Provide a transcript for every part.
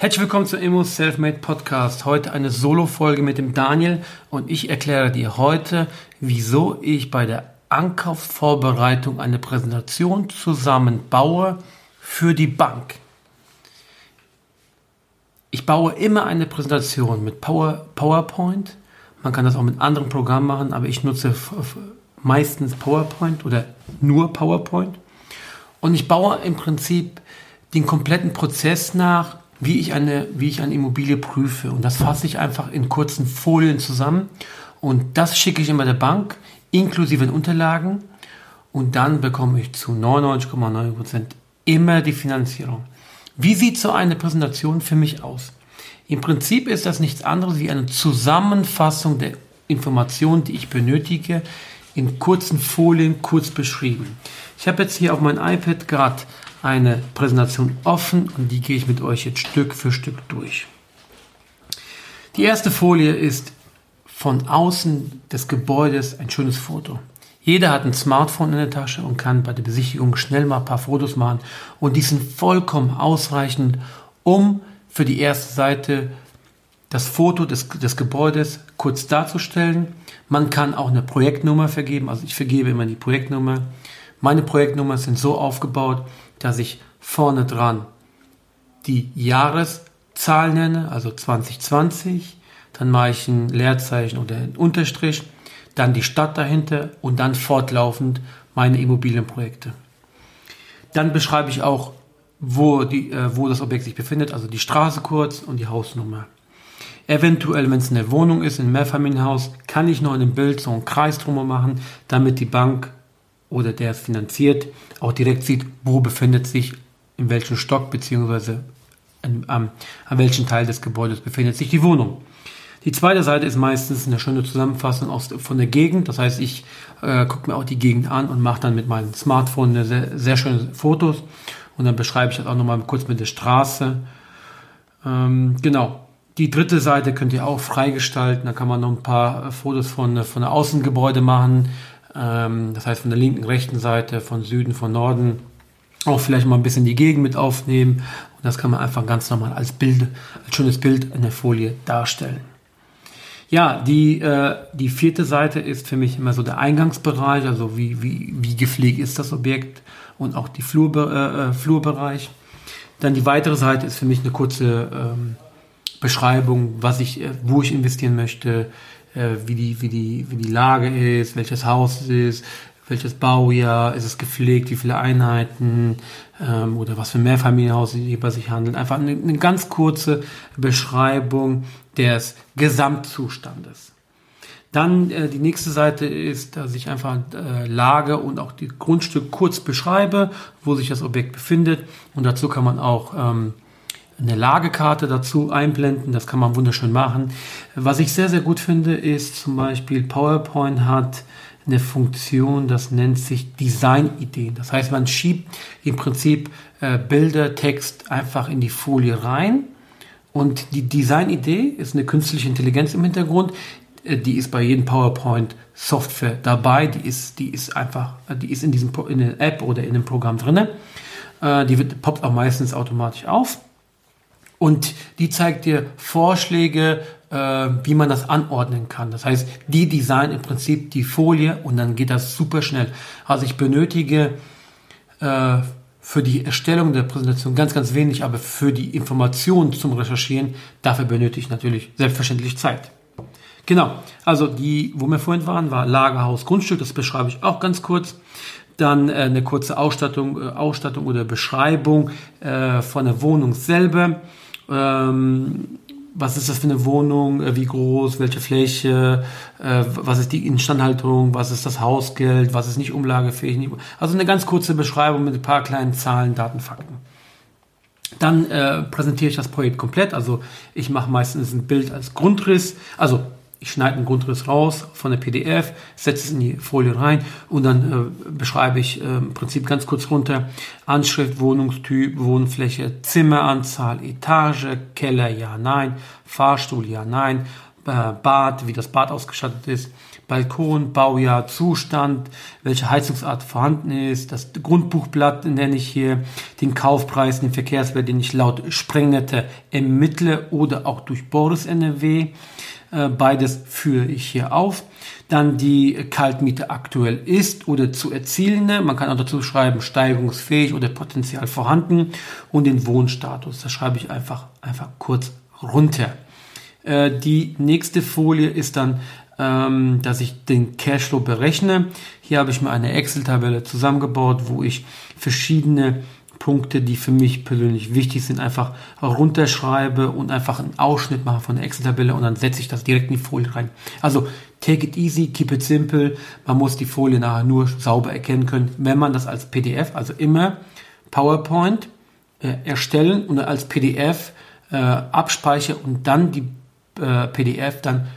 Herzlich willkommen zu Emo Selfmade Podcast. Heute eine Solo-Folge mit dem Daniel und ich erkläre dir heute, wieso ich bei der Ankaufsvorbereitung eine Präsentation zusammenbaue für die Bank. Ich baue immer eine Präsentation mit Power, PowerPoint. Man kann das auch mit anderen Programmen machen, aber ich nutze meistens PowerPoint oder nur PowerPoint. Und ich baue im Prinzip den kompletten Prozess nach, wie ich eine, wie ich eine Immobilie prüfe. Und das fasse ich einfach in kurzen Folien zusammen. Und das schicke ich immer der Bank, inklusive den Unterlagen. Und dann bekomme ich zu 99,9 Prozent immer die Finanzierung. Wie sieht so eine Präsentation für mich aus? Im Prinzip ist das nichts anderes wie eine Zusammenfassung der Informationen, die ich benötige, in kurzen Folien kurz beschrieben. Ich habe jetzt hier auf meinem iPad gerade eine Präsentation offen und die gehe ich mit euch jetzt Stück für Stück durch. Die erste Folie ist von außen des Gebäudes ein schönes Foto. Jeder hat ein Smartphone in der Tasche und kann bei der Besichtigung schnell mal ein paar Fotos machen und die sind vollkommen ausreichend, um für die erste Seite das Foto des, des Gebäudes kurz darzustellen. Man kann auch eine Projektnummer vergeben, also ich vergebe immer die Projektnummer. Meine Projektnummern sind so aufgebaut, dass ich vorne dran die Jahreszahl nenne, also 2020, dann mache ich ein Leerzeichen oder ein Unterstrich, dann die Stadt dahinter und dann fortlaufend meine Immobilienprojekte. Dann beschreibe ich auch, wo, die, äh, wo das Objekt sich befindet, also die Straße kurz und die Hausnummer. Eventuell, wenn es eine Wohnung ist, ein Mehrfamilienhaus, kann ich noch in dem Bild so einen Kreis drumherum machen, damit die Bank oder der es finanziert auch direkt sieht, wo befindet sich in welchem Stock beziehungsweise an, an, welchem Teil des Gebäudes befindet sich die Wohnung. Die zweite Seite ist meistens eine schöne Zusammenfassung aus, von der Gegend. Das heißt, ich äh, gucke mir auch die Gegend an und mache dann mit meinem Smartphone sehr, sehr schöne Fotos. Und dann beschreibe ich das auch nochmal kurz mit der Straße. Ähm, genau. Die dritte Seite könnt ihr auch freigestalten. Da kann man noch ein paar Fotos von, von der Außengebäude machen. Ähm, das heißt von der linken, rechten Seite, von Süden, von Norden. Auch vielleicht mal ein bisschen die Gegend mit aufnehmen. Und das kann man einfach ganz normal als Bild, als schönes Bild in der Folie darstellen. Ja, die, äh, die vierte Seite ist für mich immer so der Eingangsbereich, also wie, wie, wie gepflegt ist das Objekt und auch die Flur, äh, äh, Flurbereich. Dann die weitere Seite ist für mich eine kurze ähm, Beschreibung, was ich, äh, wo ich investieren möchte, äh, wie, die, wie, die, wie die Lage ist, welches Haus es ist, welches Baujahr, ist es gepflegt, wie viele Einheiten ähm, oder was für Mehrfamilienhaus bei sich handelt. Einfach eine, eine ganz kurze Beschreibung des Gesamtzustandes. Dann äh, die nächste Seite ist, dass ich einfach äh, Lage und auch die Grundstück kurz beschreibe, wo sich das Objekt befindet. Und dazu kann man auch ähm, eine Lagekarte dazu einblenden. Das kann man wunderschön machen. Was ich sehr, sehr gut finde, ist zum Beispiel PowerPoint hat eine Funktion, das nennt sich Design-Ideen. Das heißt, man schiebt im Prinzip äh, Bilder, Text einfach in die Folie rein. Und die Design-Idee ist eine künstliche Intelligenz im Hintergrund. Äh, die ist bei jedem PowerPoint Software dabei. Die ist, die ist einfach, die ist in diesem, in der App oder in dem Programm drinne. Äh, die wird, poppt auch meistens automatisch auf. Und die zeigt dir Vorschläge, äh, wie man das anordnen kann. Das heißt, die designen im Prinzip die Folie und dann geht das super schnell. Also ich benötige äh, für die Erstellung der Präsentation ganz, ganz wenig, aber für die Informationen zum Recherchieren, dafür benötige ich natürlich selbstverständlich Zeit. Genau, also die, wo wir vorhin waren, war Lagerhaus, Grundstück, das beschreibe ich auch ganz kurz. Dann äh, eine kurze Ausstattung, äh, Ausstattung oder Beschreibung äh, von der Wohnung selber ähm, was ist das für eine Wohnung, äh, wie groß, welche Fläche, äh, was ist die Instandhaltung, was ist das Hausgeld, was ist nicht umlagefähig. Also eine ganz kurze Beschreibung mit ein paar kleinen Zahlen, Daten, Fakten. Dann äh, präsentiere ich das Projekt komplett. Also ich mache meistens ein Bild als Grundriss. Also ich schneide einen Grundriss raus von der PDF, setze es in die Folie rein und dann äh, beschreibe ich äh, im Prinzip ganz kurz runter. Anschrift, Wohnungstyp, Wohnfläche, Zimmeranzahl, Etage, Keller, ja, nein, Fahrstuhl, ja, nein, Bad, wie das Bad ausgestattet ist, Balkon, Baujahr, Zustand, welche Heizungsart vorhanden ist, das Grundbuchblatt nenne ich hier, den Kaufpreis, den Verkehrswert, den ich laut Sprengnette ermittle oder auch durch Boris NRW. Äh, beides führe ich hier auf. Dann die Kaltmiete aktuell ist oder zu erzielende. Man kann auch dazu schreiben, steigerungsfähig oder Potenzial vorhanden. Und den Wohnstatus. Das schreibe ich einfach, einfach kurz runter. Äh, die nächste Folie ist dann ähm, dass ich den Cashflow berechne. Hier habe ich mir eine Excel-Tabelle zusammengebaut, wo ich verschiedene Punkte, die für mich persönlich wichtig sind, einfach runterschreibe und einfach einen Ausschnitt mache von der Excel-Tabelle und dann setze ich das direkt in die Folie rein. Also take it easy, keep it simple. Man muss die Folie nachher nur sauber erkennen können, wenn man das als PDF, also immer PowerPoint äh, erstellen und als PDF äh, abspeichern und dann die äh, PDF dann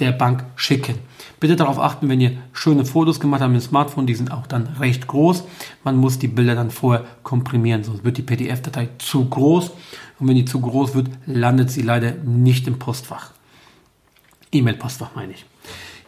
der Bank schicken. Bitte darauf achten, wenn ihr schöne Fotos gemacht habt mit dem Smartphone, die sind auch dann recht groß. Man muss die Bilder dann vorher komprimieren, sonst wird die PDF-Datei zu groß. Und wenn die zu groß wird, landet sie leider nicht im Postfach. E-Mail-Postfach meine ich.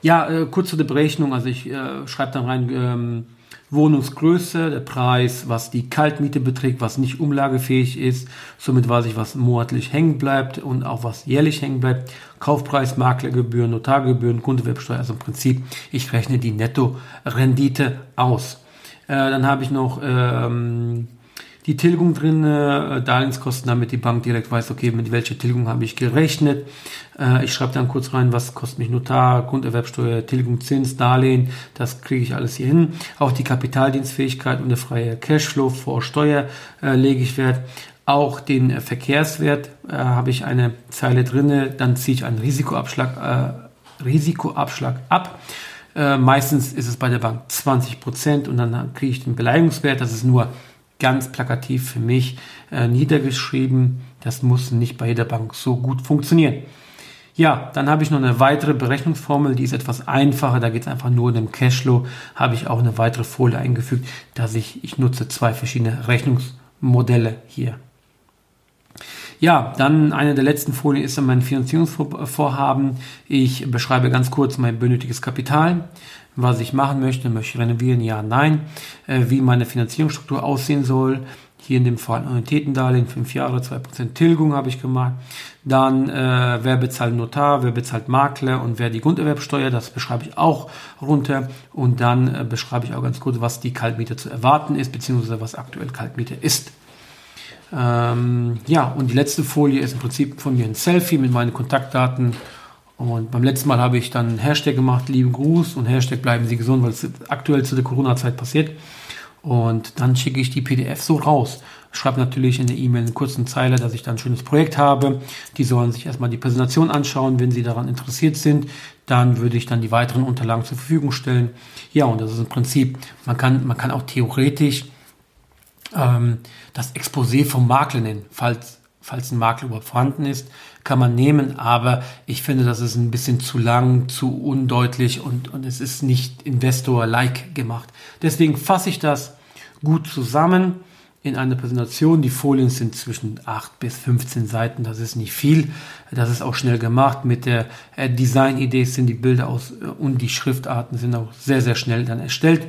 Ja, äh, kurz zu der Berechnung. Also ich äh, schreibe dann rein, ähm, Wohnungsgröße, der Preis, was die Kaltmiete beträgt, was nicht umlagefähig ist. Somit weiß ich, was monatlich hängen bleibt und auch was jährlich hängen bleibt. Kaufpreis, Maklergebühren, Notargebühren, Grunderwerbsteuer. Also im Prinzip, ich rechne die Netto-Rendite aus. Äh, dann habe ich noch ähm, die Tilgung drin, äh, Darlehenskosten, damit die Bank direkt weiß, okay, mit welcher Tilgung habe ich gerechnet. Äh, ich schreibe dann kurz rein, was kostet mich Notar, Grunderwerbsteuer, Tilgung, Zins, Darlehen, das kriege ich alles hier hin. Auch die Kapitaldienstfähigkeit und der freie Cashflow vor Steuer äh, lege ich Wert. Auch den äh, Verkehrswert äh, habe ich eine Zeile drinne, dann ziehe ich einen Risikoabschlag, äh, Risikoabschlag ab. Äh, meistens ist es bei der Bank 20 Prozent und dann kriege ich den Beleihungswert, das ist nur ganz plakativ für mich äh, niedergeschrieben. Das muss nicht bei jeder Bank so gut funktionieren. Ja, dann habe ich noch eine weitere Berechnungsformel, die ist etwas einfacher. Da geht es einfach nur um den Cashflow. Habe ich auch eine weitere Folie eingefügt, dass ich, ich nutze zwei verschiedene Rechnungsmodelle hier. Ja, dann eine der letzten Folien ist dann mein Finanzierungsvorhaben. Ich beschreibe ganz kurz mein benötigtes Kapital was ich machen möchte, möchte ich renovieren, ja, nein, äh, wie meine Finanzierungsstruktur aussehen soll. Hier in dem Fall Annuitätendarlehen, 5 Jahre, 2% Tilgung habe ich gemacht. Dann, äh, wer bezahlt Notar, wer bezahlt Makler und wer die Grunderwerbsteuer, das beschreibe ich auch runter. Und dann äh, beschreibe ich auch ganz kurz, was die Kaltmiete zu erwarten ist, beziehungsweise was aktuell Kaltmiete ist. Ähm, ja, und die letzte Folie ist im Prinzip von mir ein Selfie mit meinen Kontaktdaten und beim letzten Mal habe ich dann Hashtag gemacht, lieben Gruß und Hashtag bleiben Sie gesund, weil es aktuell zu der Corona-Zeit passiert. Und dann schicke ich die PDF so raus. Schreibe natürlich in der E-Mail eine kurze Zeile, dass ich dann ein schönes Projekt habe. Die sollen sich erstmal die Präsentation anschauen, wenn sie daran interessiert sind. Dann würde ich dann die weiteren Unterlagen zur Verfügung stellen. Ja, und das ist im Prinzip, man kann, man kann auch theoretisch ähm, das Exposé vom Makler nennen, falls falls ein Makler überhaupt vorhanden ist, kann man nehmen, aber ich finde, das ist ein bisschen zu lang, zu undeutlich und, und es ist nicht Investor-like gemacht. Deswegen fasse ich das gut zusammen in einer Präsentation. Die Folien sind zwischen 8 bis 15 Seiten, das ist nicht viel. Das ist auch schnell gemacht. Mit der äh, Design-Idee sind die Bilder aus äh, und die Schriftarten sind auch sehr, sehr schnell dann erstellt.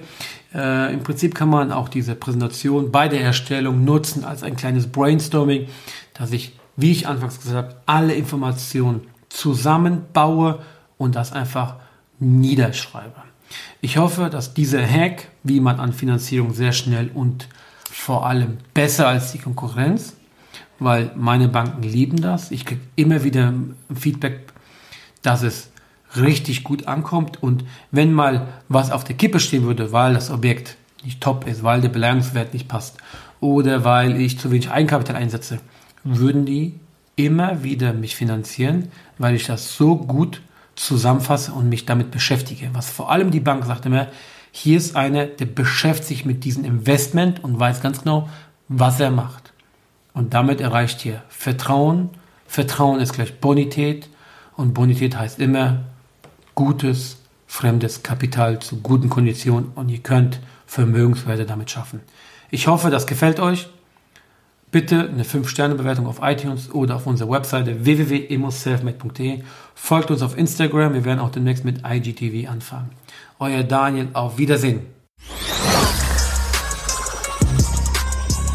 Äh, Im Prinzip kann man auch diese Präsentation bei der Erstellung nutzen als ein kleines Brainstorming dass ich, wie ich anfangs gesagt habe, alle Informationen zusammenbaue und das einfach niederschreibe. Ich hoffe, dass dieser Hack, wie man an Finanzierung sehr schnell und vor allem besser als die Konkurrenz, weil meine Banken lieben das. Ich kriege immer wieder Feedback, dass es richtig gut ankommt und wenn mal was auf der Kippe stehen würde, weil das Objekt nicht top ist, weil der Beleihungswert nicht passt oder weil ich zu wenig Eigenkapital einsetze, würden die immer wieder mich finanzieren, weil ich das so gut zusammenfasse und mich damit beschäftige. Was vor allem die Bank sagte mir, hier ist einer, der beschäftigt sich mit diesem Investment und weiß ganz genau, was er macht. Und damit erreicht ihr Vertrauen. Vertrauen ist gleich Bonität. Und Bonität heißt immer gutes, fremdes Kapital zu guten Konditionen. Und ihr könnt Vermögenswerte damit schaffen. Ich hoffe, das gefällt euch. Bitte eine 5-Sterne-Bewertung auf iTunes oder auf unserer Webseite www.emoselfmade.de. Folgt uns auf Instagram. Wir werden auch demnächst mit IGTV anfangen. Euer Daniel. Auf Wiedersehen.